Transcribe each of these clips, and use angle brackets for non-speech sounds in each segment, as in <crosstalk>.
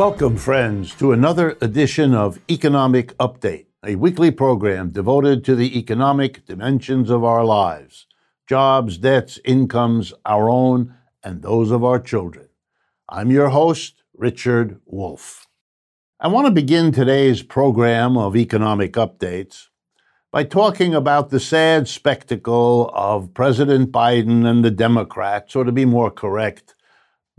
Welcome, friends, to another edition of Economic Update, a weekly program devoted to the economic dimensions of our lives jobs, debts, incomes, our own, and those of our children. I'm your host, Richard Wolff. I want to begin today's program of economic updates by talking about the sad spectacle of President Biden and the Democrats, or to be more correct,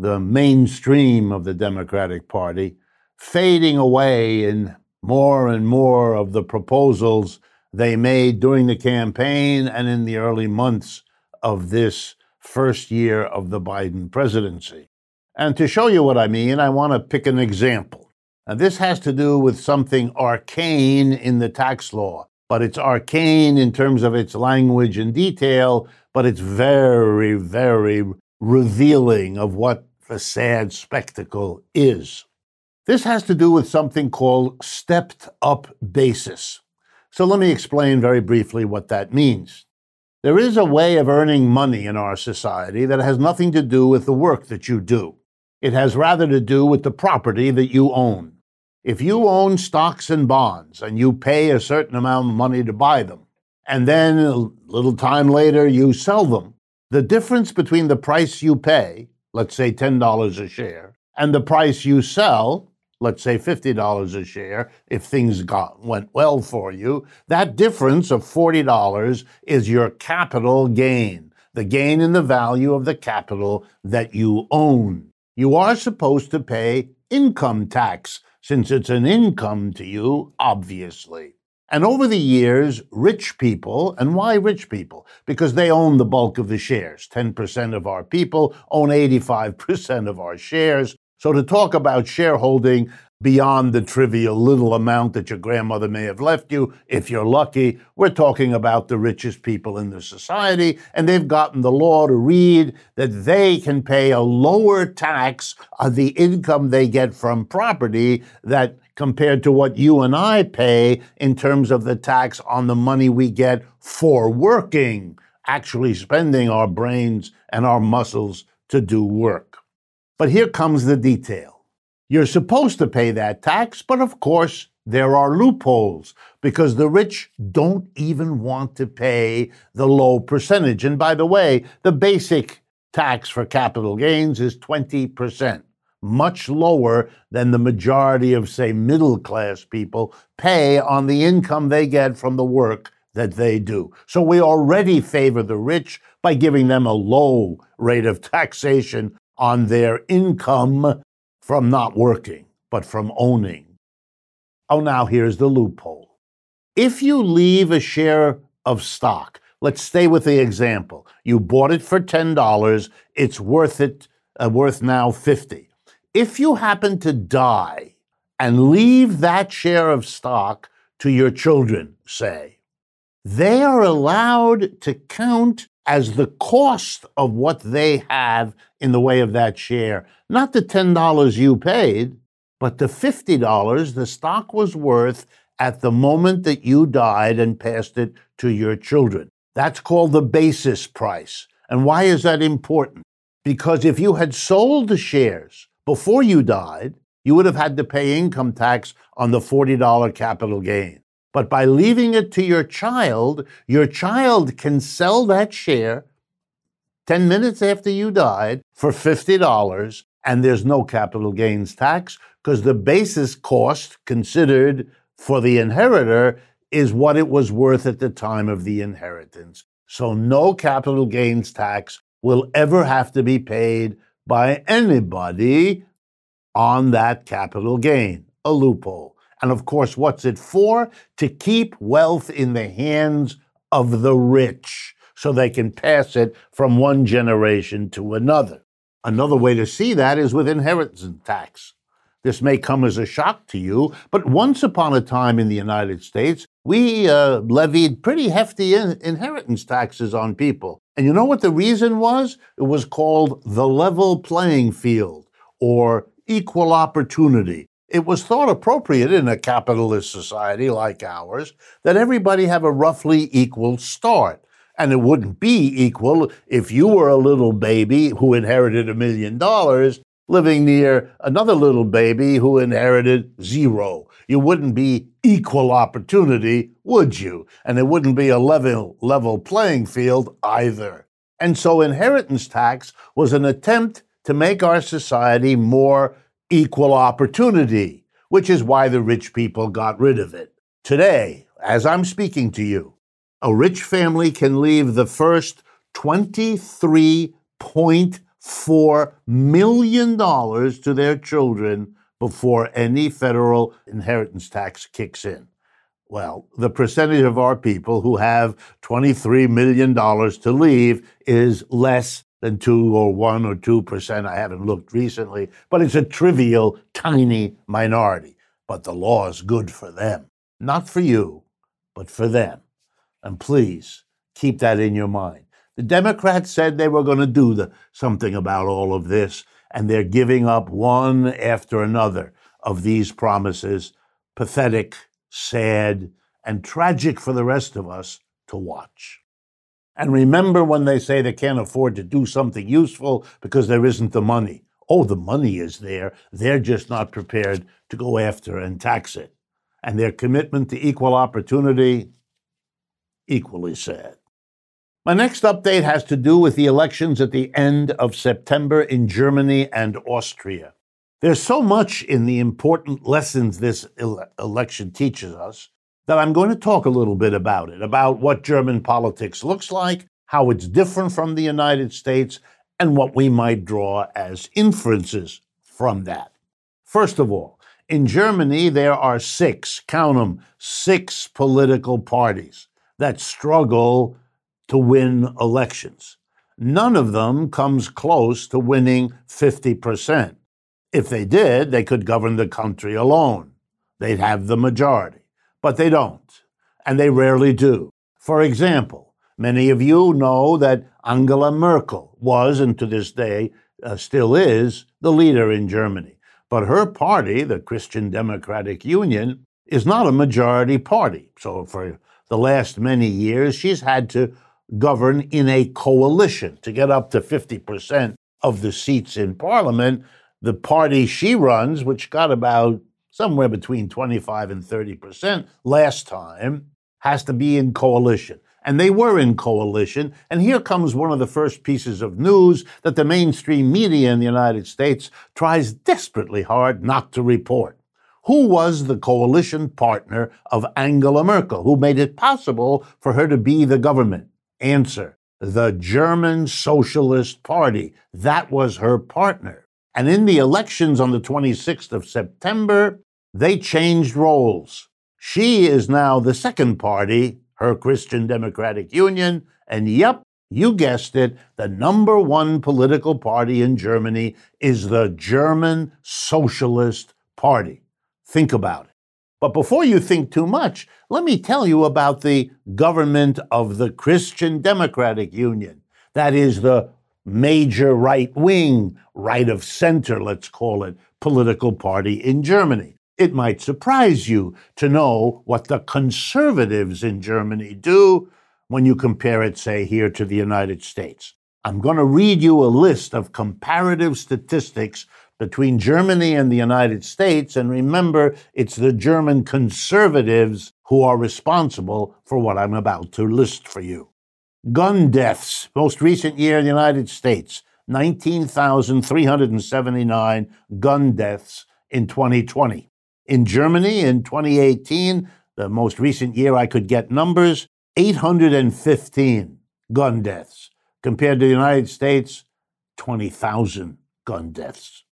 the mainstream of the Democratic Party, fading away in more and more of the proposals they made during the campaign and in the early months of this first year of the Biden presidency. And to show you what I mean, I want to pick an example. And this has to do with something arcane in the tax law, but it's arcane in terms of its language and detail, but it's very, very revealing of what the sad spectacle is. This has to do with something called stepped up basis. So let me explain very briefly what that means. There is a way of earning money in our society that has nothing to do with the work that you do. It has rather to do with the property that you own. If you own stocks and bonds and you pay a certain amount of money to buy them, and then a little time later you sell them, the difference between the price you pay, let's say $10 a share, and the price you sell, let's say $50 a share, if things got, went well for you, that difference of $40 is your capital gain, the gain in the value of the capital that you own you are supposed to pay income tax since it's an income to you, obviously. And over the years, rich people, and why rich people? Because they own the bulk of the shares. 10% of our people own 85% of our shares. So to talk about shareholding, beyond the trivial little amount that your grandmother may have left you, if you're lucky. We're talking about the richest people in the society, and they've gotten the law to read that they can pay a lower tax on the income they get from property that compared to what you and I pay in terms of the tax on the money we get for working, actually spending our brains and our muscles to do work. But here comes the detail. You're supposed to pay that tax, but of course, there are loopholes because the rich don't even want to pay the low percentage. And by the way, the basic tax for capital gains is 20%, much lower than the majority of, say, middle class people pay on the income they get from the work that they do. So we already favor the rich by giving them a low rate of taxation on their income from not working, but from owning. Oh, now here's the loophole. If you leave a share of stock, let's stay with the example. You bought it for $10, it's worth it uh, worth now 50. If you happen to die and leave that share of stock to your children, say, they are allowed to count as the cost of what they have in the way of that share. Not the $10 you paid, but the $50 the stock was worth at the moment that you died and passed it to your children. That's called the basis price. And why is that important? Because if you had sold the shares before you died, you would have had to pay income tax on the $40 capital gain. But by leaving it to your child, your child can sell that share 10 minutes after you died for $50, and there's no capital gains tax because the basis cost considered for the inheritor is what it was worth at the time of the inheritance. So no capital gains tax will ever have to be paid by anybody on that capital gain, a loophole. And of course, what's it for? To keep wealth in the hands of the rich so they can pass it from one generation to another. Another way to see that is with inheritance tax. This may come as a shock to you, but once upon a time in the United States, we uh, levied pretty hefty in- inheritance taxes on people. And you know what the reason was? It was called the level playing field or equal opportunity. It was thought appropriate in a capitalist society like ours that everybody have a roughly equal start. And it wouldn't be equal if you were a little baby who inherited a million dollars living near another little baby who inherited zero. You wouldn't be equal opportunity, would you? And it wouldn't be a level, level playing field either. And so inheritance tax was an attempt to make our society more equal opportunity, which is why the rich people got rid of it. Today, as I'm speaking to you, a rich family can leave the first $23.4 million to their children before any federal inheritance tax kicks in. Well, the percentage of our people who have $23 million to leave is less than 2 or 1 or 2%. I haven't looked recently, but it's a trivial, tiny minority. But the law is good for them. Not for you, but for them. And please keep that in your mind. The Democrats said they were going to do the, something about all of this, and they're giving up one after another of these promises. Pathetic, sad, and tragic for the rest of us to watch. And remember when they say they can't afford to do something useful because there isn't the money. Oh, the money is there. They're just not prepared to go after and tax it. And their commitment to equal opportunity, equally sad. My next update has to do with the elections at the end of September in Germany and Austria. There's so much in the important lessons this ele- election teaches us that I'm going to talk a little bit about it, about what German politics looks like, how it's different from the United States, and what we might draw as inferences from that. First of all, in Germany, there are six, count them, six political parties that struggle to win elections. None of them comes close to winning 50%. If they did, they could govern the country alone. They'd have the majority but they don't, and they rarely do. For example, many of you know that Angela Merkel was, and to this day uh, still is, the leader in Germany. But her party, the Christian Democratic Union, is not a majority party. So for the last many years, she's had to govern in a coalition to get up to 50% of the seats in parliament. The party she runs, which got about somewhere between 25 and 30 percent last time, has to be in coalition. And they were in coalition. And here comes one of the first pieces of news that the mainstream media in the United States tries desperately hard not to report. Who was the coalition partner of Angela Merkel? Who made it possible for her to be the government? Answer the German Socialist Party. That was her partner. And in the elections on the 26th of September, they changed roles. She is now the second party, her Christian Democratic Union, and yep, you guessed it, the number one political party in Germany is the German Socialist Party. Think about it. But before you think too much, let me tell you about the government of the Christian Democratic Union. That is the major right wing, right of center, let's call it, political party in Germany. It might surprise you to know what the conservatives in Germany do when you compare it, say, here to the United States. I'm going to read you a list of comparative statistics between Germany and the United States. And remember, it's the German conservatives who are responsible for what I'm about to list for you. Gun deaths, most recent year in the United States, 19,379 gun deaths in 2020. In Germany in 2018, the most recent year I could get numbers, 815 gun deaths. Compared to the United States, 20,000 gun deaths.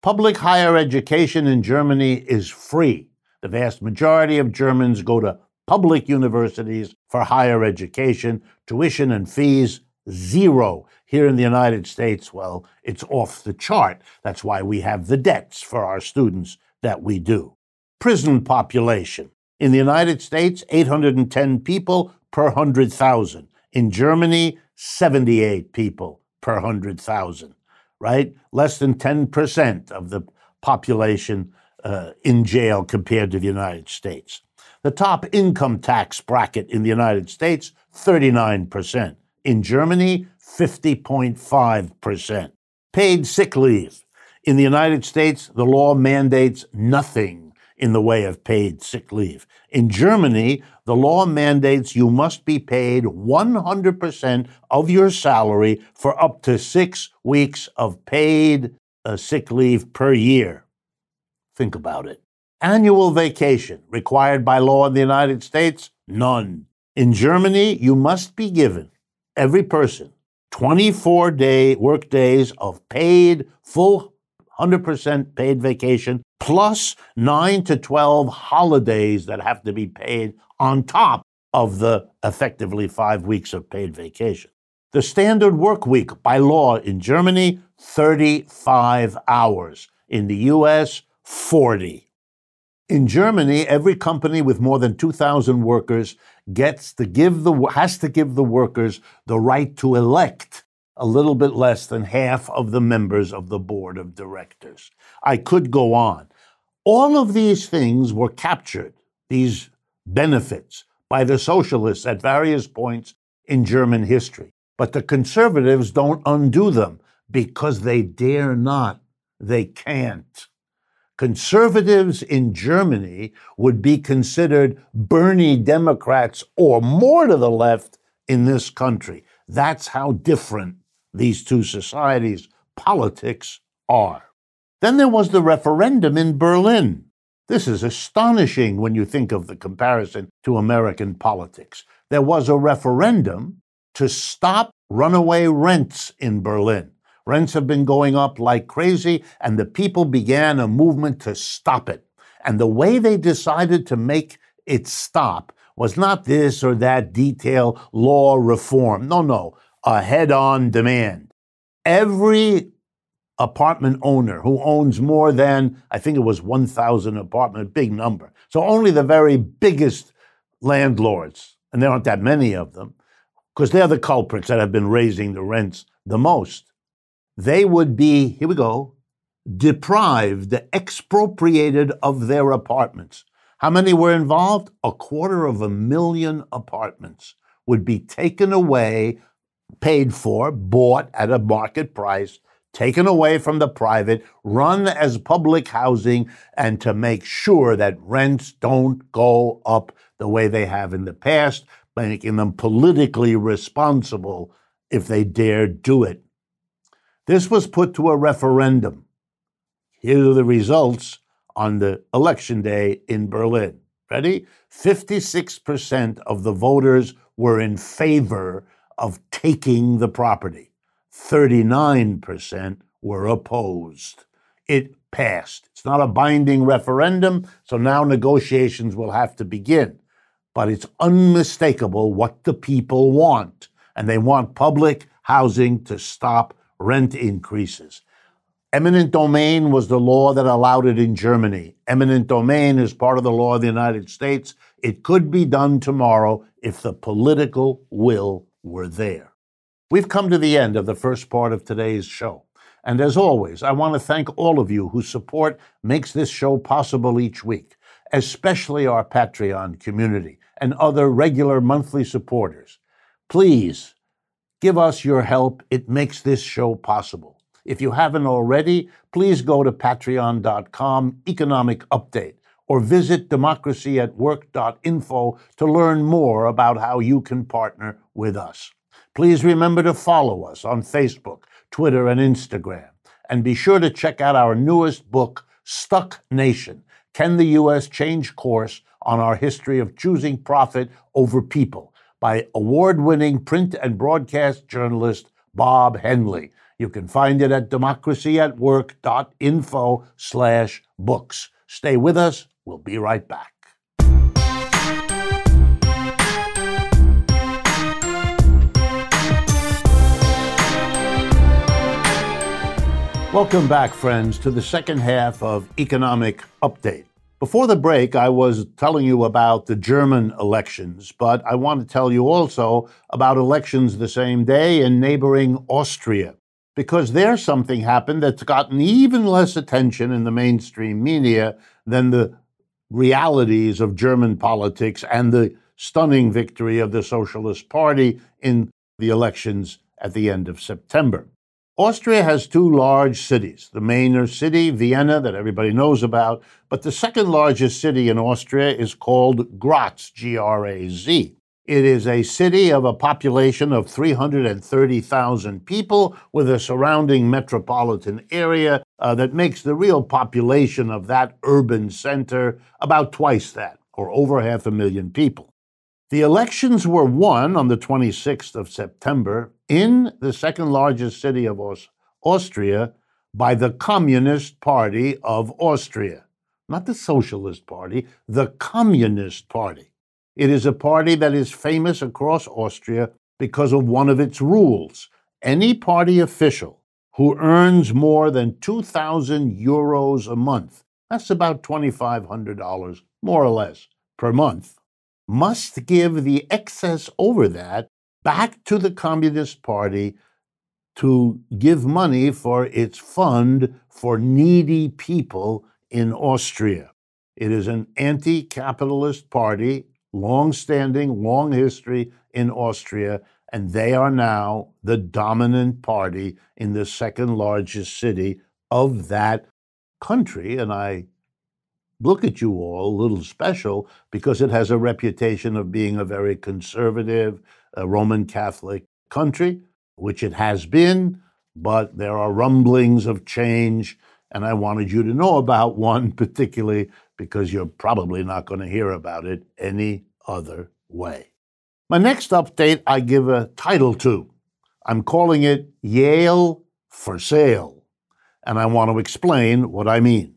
Public higher education in Germany is free. The vast majority of Germans go to public universities for higher education, tuition and fees zero. Here in the United States, well, it's off the chart. That's why we have the debts for our students that we do. Prison population. In the United States, 810 people per 100,000. In Germany, 78 people per 100,000, right? Less than 10% of the population uh, in jail compared to the United States. The top income tax bracket in the United States, 39%. In Germany, 50.5%. Paid sick leave. In the United States, the law mandates nothing in the way of paid sick leave. In Germany, the law mandates you must be paid 100% of your salary for up to six weeks of paid uh, sick leave per year. Think about it. Annual vacation required by law in the United States? None. In Germany, you must be given, every person, 24 day work days of paid, full 100% paid vacation, plus 9 to 12 holidays that have to be paid on top of the effectively five weeks of paid vacation. The standard work week by law in Germany, 35 hours. In the US, 40. In Germany, every company with more than 2,000 workers gets to give the has to give the workers the right to elect a little bit less than half of the members of the board of directors. I could go on. All of these things were captured, these benefits, by the socialists at various points in German history. But the conservatives don't undo them because they dare not. They can't conservatives in Germany would be considered Bernie Democrats or more to the left in this country. That's how different these two societies' politics are. Then there was the referendum in Berlin. This is astonishing when you think of the comparison to American politics. There was a referendum to stop runaway rents in Berlin. Rents have been going up like crazy, and the people began a movement to stop it. And the way they decided to make it stop was not this or that detail law reform. No, no, a head on demand. Every apartment owner who owns more than, I think it was 1,000 apartment, a big number. So only the very biggest landlords, and there aren't that many of them, because they're the culprits that have been raising the rents the most they would be, here we go, deprived, expropriated of their apartments. How many were involved? A quarter of a million apartments would be taken away, paid for, bought at a market price, taken away from the private, run as public housing, and to make sure that rents don't go up the way they have in the past, making them politically responsible if they dare do it. This was put to a referendum. Here are the results on the election day in Berlin. Ready? 56% of the voters were in favor of taking the property. 39% were opposed. It passed. It's not a binding referendum, so now negotiations will have to begin. But it's unmistakable what the people want, and they want public housing to stop rent increases. Eminent domain was the law that allowed it in Germany. Eminent domain is part of the law of the United States. It could be done tomorrow if the political will were there. We've come to the end of the first part of today's show. And as always, I want to thank all of you whose support makes this show possible each week, especially our Patreon community and other regular monthly supporters. Please Give us your help. It makes this show possible. If you haven't already, please go to patreon.com economic update or visit democracyatwork.info to learn more about how you can partner with us. Please remember to follow us on Facebook, Twitter, and Instagram. And be sure to check out our newest book, Stuck Nation Can the U.S. Change Course on Our History of Choosing Profit Over People? By award winning print and broadcast journalist Bob Hennelly. You can find it at democracyatwork.info slash books. Stay with us. We'll be right back. Welcome back, friends, to the second half of Economic Update. Before the break, I was telling you about the German elections, but I want to tell you also about elections the same day in neighboring Austria, because there something happened that's gotten even less attention in the mainstream media than the realities of German politics and the stunning victory of the Socialist Party in the elections at the end of September. Austria has two large cities. The main city, Vienna, that everybody knows about, but the second largest city in Austria is called Graz, G R A Z. It is a city of a population of 330,000 people with a surrounding metropolitan area uh, that makes the real population of that urban center about twice that, or over half a million people. The elections were won on the 26th of September in the second largest city of Aus- Austria by the Communist Party of Austria. Not the Socialist Party, the Communist Party. It is a party that is famous across Austria because of one of its rules. Any party official who earns more than 2,000 euros a month, that's about $2,500 more or less per month, must give the excess over that back to the Communist Party to give money for its fund for needy people in Austria. It is an anti capitalist party, long standing, long history in Austria, and they are now the dominant party in the second largest city of that country. And I look at you all a little special because it has a reputation of being a very conservative uh, Roman Catholic country, which it has been, but there are rumblings of change. And I wanted you to know about <laughs> one particularly because you're probably not going to hear about it any other way. My next update, I give a title to. I'm calling it Yale for Sale. And I want to explain what I mean.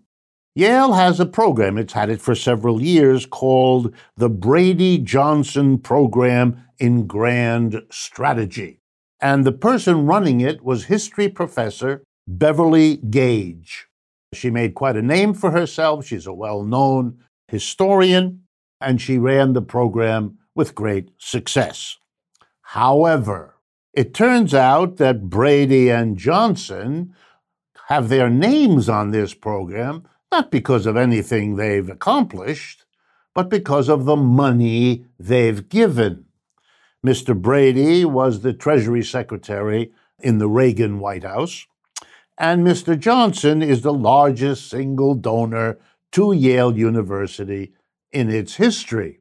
Yale has a program, it's had it for several years, called the Brady Johnson Program in Grand Strategy. And the person running it was history professor Beverly Gage. She made quite a name for herself. She's a well known historian, and she ran the program with great success. However, it turns out that Brady and Johnson have their names on this program not because of anything they've accomplished, but because of the money they've given. Mr. Brady was the Treasury Secretary in the Reagan White House, and Mr. Johnson is the largest single donor to Yale University in its history.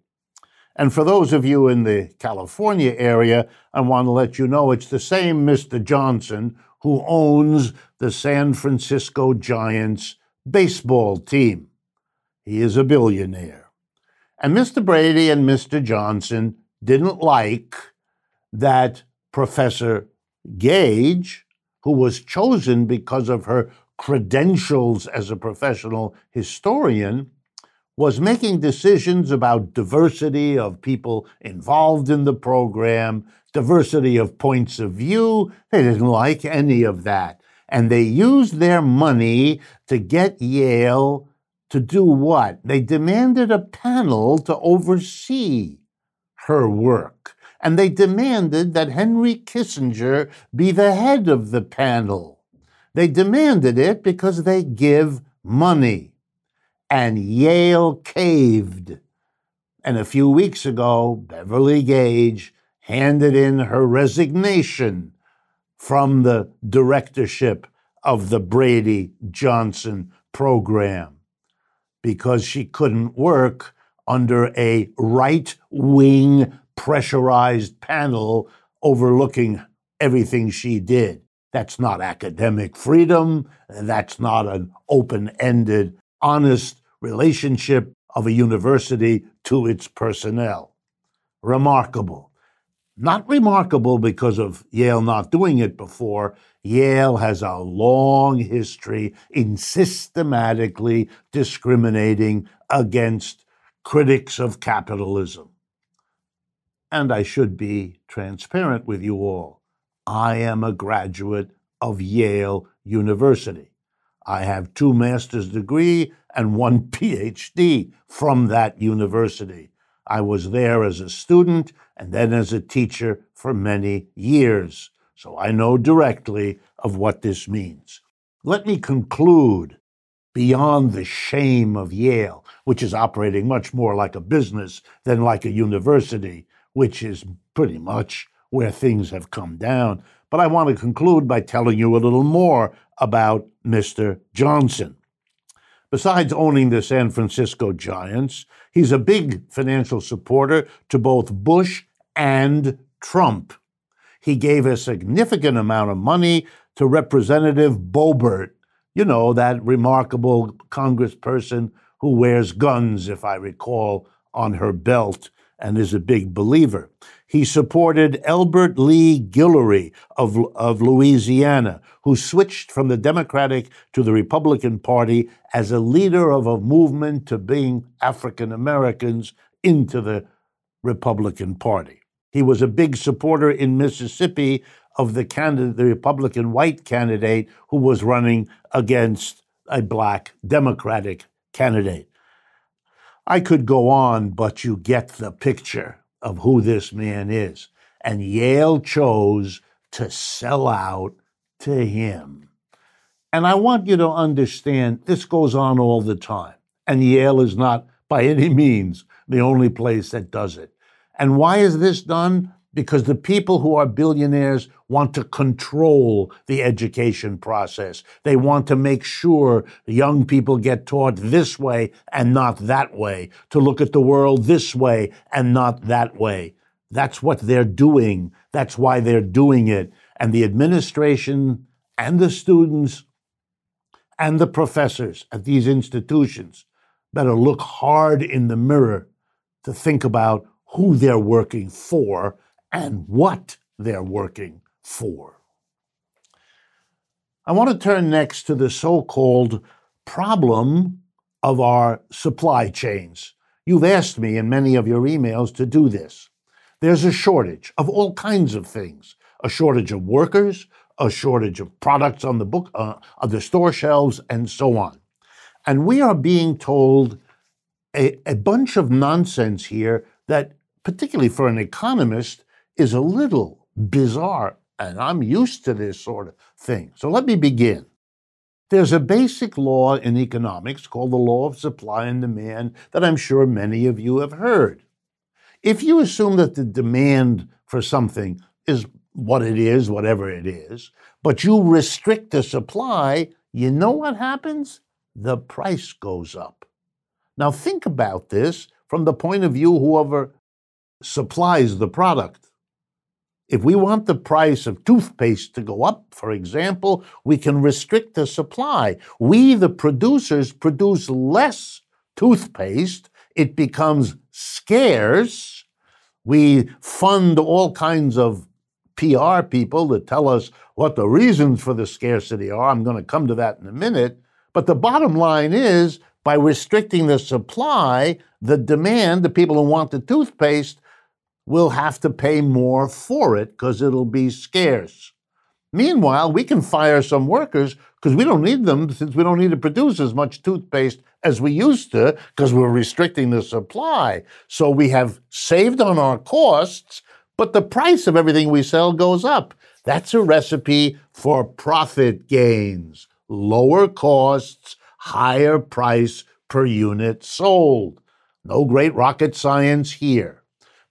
And for those of you in the California area, I want to let you know it's the same Mr. Johnson who owns the San Francisco Giants baseball team. He is a billionaire. And Mr. Brady and Mr. Johnson didn't like that Professor Gage, who was chosen because of her credentials as a professional historian, was making decisions about diversity of people involved in the program, diversity of points of view. They didn't like any of that. And they used their money to get Yale to do what? They demanded a panel to oversee her work. And they demanded that Henry Kissinger be the head of the panel. They demanded it because they give money. And Yale caved. And a few weeks ago, Beverly Gage handed in her resignation from the directorship of the Brady Johnson program because she couldn't work under a right wing pressurized panel overlooking everything she did. That's not academic freedom. That's not an open ended, honest relationship of a university to its personnel. Remarkable. Not remarkable because of Yale not doing it before. Yale has a long history in systematically discriminating against critics of capitalism. And I should be transparent with you all. I am a graduate of Yale University. I have two master's degree and one <laughs> PhD from that university. I was there as a student and then as a teacher for many years, so I know directly of what this means. Let me conclude beyond the shame of Yale, which is operating much more like a business than like a university, which is pretty much where things have come down. But I want to conclude by telling you a little more about Mr. Johnson. Besides owning the San Francisco Giants, he's a big financial supporter to both Bush and Trump. He gave a significant amount of money to Representative Boebert, you know, that remarkable congressperson who wears guns, if I recall, on her belt and is a big believer. He supported Elbert Lee Guillory of, of Louisiana, who switched from the Democratic to the Republican Party as a leader of a movement to bring African Americans into the Republican Party. He was a big supporter in Mississippi of the candidate, the Republican white candidate who was running against a black Democratic candidate. I could go on, but you get the picture of who this man is. And Yale chose to sell out to him. And I want you to understand this goes on all the time. And Yale is not by any means the only place that does it. And why is this done? Because the people who are billionaires want to control the education process. They want to make sure young people get taught this way and not that way, to look at the world this way and not that way. That's what they're doing. That's why they're doing it. And the administration and the students and the professors at these institutions better look hard in the mirror to think about who they're working for and what they're working for. I want to turn next to the so called problem of our supply chains. You've asked me in many of your emails to do this. There's a shortage of all kinds of things a shortage of workers, a shortage of products on the book, uh, on the store shelves, and so on. And we are being told a, a bunch of nonsense here that, particularly for an economist, is a little bizarre, and I'm used to this sort of thing. So let me begin. There's a basic law in economics called the law of supply and demand that I'm sure many of you have heard. If you assume that the demand for something is what it is, whatever it is, but you restrict the supply, you know what happens? The price goes up. Now, think about this from the point of view whoever supplies the product. If we want the price of toothpaste to go up, for example, we can restrict the supply. We, the producers, produce less toothpaste. It becomes scarce. We fund all kinds of PR people that tell us what the reasons for the scarcity are. I'm going to come to that in a minute. But the bottom line is by restricting the supply, the demand, the people who want the toothpaste, will have to pay more for it because it'll be scarce. Meanwhile, we can fire some workers because we don't need them since we don't need to produce as much toothpaste as we used to because we're restricting the supply. So we have saved on our costs, but the price of everything we sell goes up. That's a recipe for profit gains, lower costs, higher price per unit sold. No great rocket science here.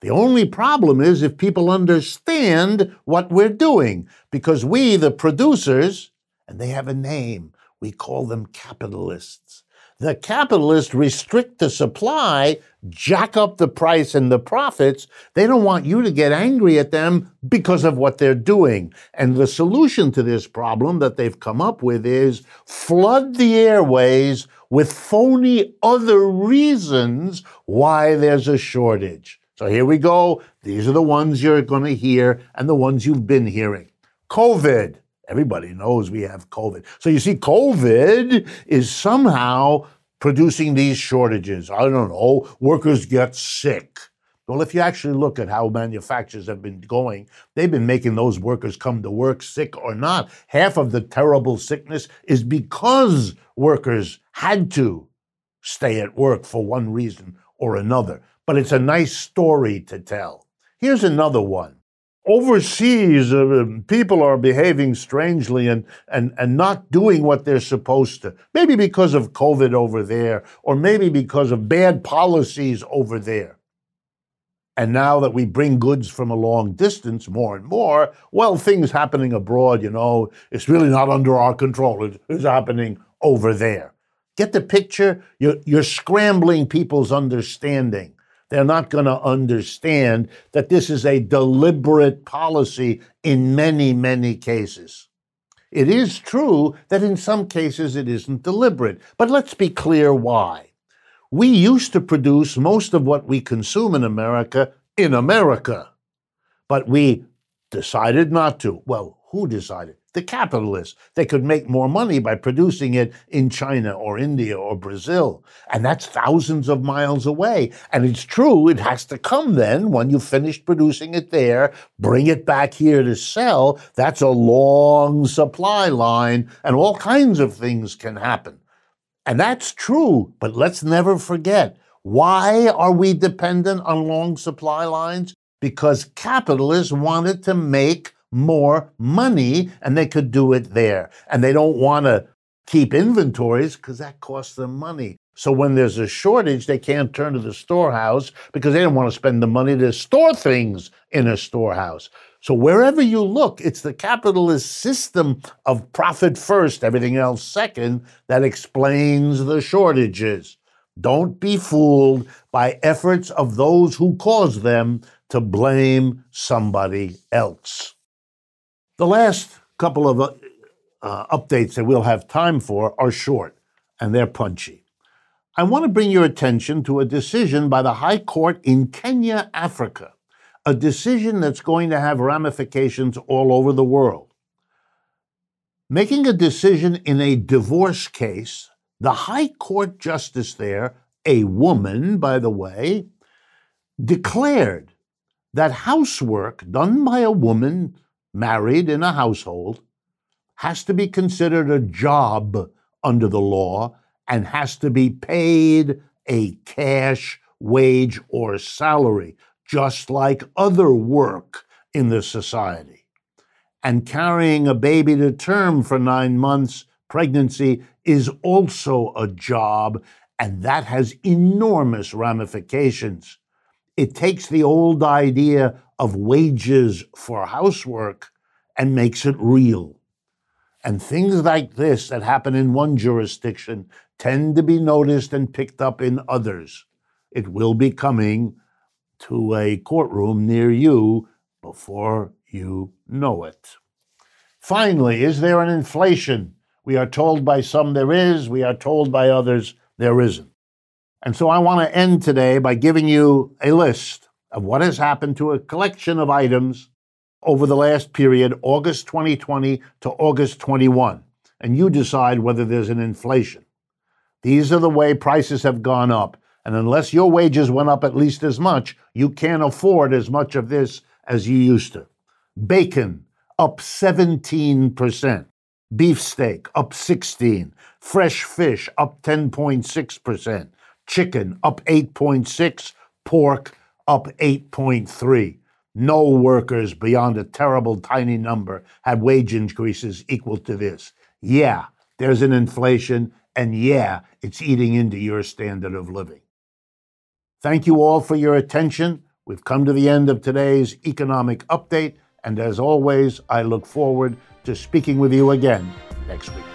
The only problem is if people understand what we're doing, because we, the producers, and they have a name, we call them capitalists. The capitalists restrict the supply, jack up the price and the profits. They don't want you to get angry at them because of what they're doing. And the solution to this problem that they've come up with is flood the airways with phony other reasons why there's a shortage. So here we go. These are the ones you're going to hear and the ones you've been hearing. COVID. Everybody knows we have COVID. So you see, COVID is somehow producing these shortages. I don't know. Workers get sick. Well, if you actually look at how manufacturers have been going, they've been making those workers come to work sick or not. Half of the terrible sickness is because workers had to stay at work for one reason or another but it's a nice story to tell. Here's another one. Overseas, uh, people are behaving strangely and, and, and not doing what they're supposed to. Maybe because of COVID over there, or maybe because of bad policies over there. And now that we bring goods from a long distance more and more, well, things happening abroad, you know, it's really not under our control. It is happening over there. Get the picture? You're, you're scrambling people's understanding. They're not going to understand that this is a deliberate policy in many, many cases. It is true that in some cases it isn't deliberate, but let's be clear why. We used to produce most of what we consume in America in America, but we decided not to. Well, who decided? The capitalists. They could make more money by producing it in China or India or Brazil. And that's thousands of miles away. And it's true, it has to come then when you finish producing it there, bring it back here to sell. That's a long supply line, and all kinds of things can happen. And that's true, but let's never forget why are we dependent on long supply lines? Because capitalists wanted to make more money and they could do it there. And they don't want to keep inventories because that costs them money. So when there's a shortage, they can't turn to the storehouse because they don't want to spend the money to store things in a storehouse. So wherever you look, it's the capitalist system of profit first, everything else second, that explains the shortages. Don't be fooled by efforts of those who cause them to blame somebody else. The last couple of uh, uh updates that we'll have time for are short and they're punchy. I want to bring your attention to a decision by the High Court in Kenya, Africa a decision that's going to have ramifications all over the world. Making a decision in a divorce case, the High Court justice there, a woman, by the way, declared that housework done by a woman married in a household has to be considered a job under the law and has to be paid a cash wage or salary just like other work in the society. And carrying a baby to term for nine months, pregnancy, is also a job, and that has enormous ramifications. It takes the old idea of wages for housework and makes it real. And things like this that happen in one jurisdiction tend to be noticed and picked up in others. It will be coming to a courtroom near you before you know it. Finally, is there an inflation? We are told by some there is, we are told by others there isn't. And so I want to end today by giving you a list of what has happened to a collection of items over the last period, August 2020 to August 21. And you decide whether there's an inflation. These are the way prices have gone up. And unless your wages went up at least as much, you can't afford as much of this as you used to. Bacon up 17%. Beefsteak up 16. Fresh fish up 10.6%. Chicken up 8.6. Pork up 8.3. No workers beyond a terrible tiny number had wage increases equal to this. Yeah, there's an inflation, and yeah, it's eating into your standard of living. Thank you all for your attention. We've come to the end of today's economic update, and as always, I look forward to speaking with you again next week.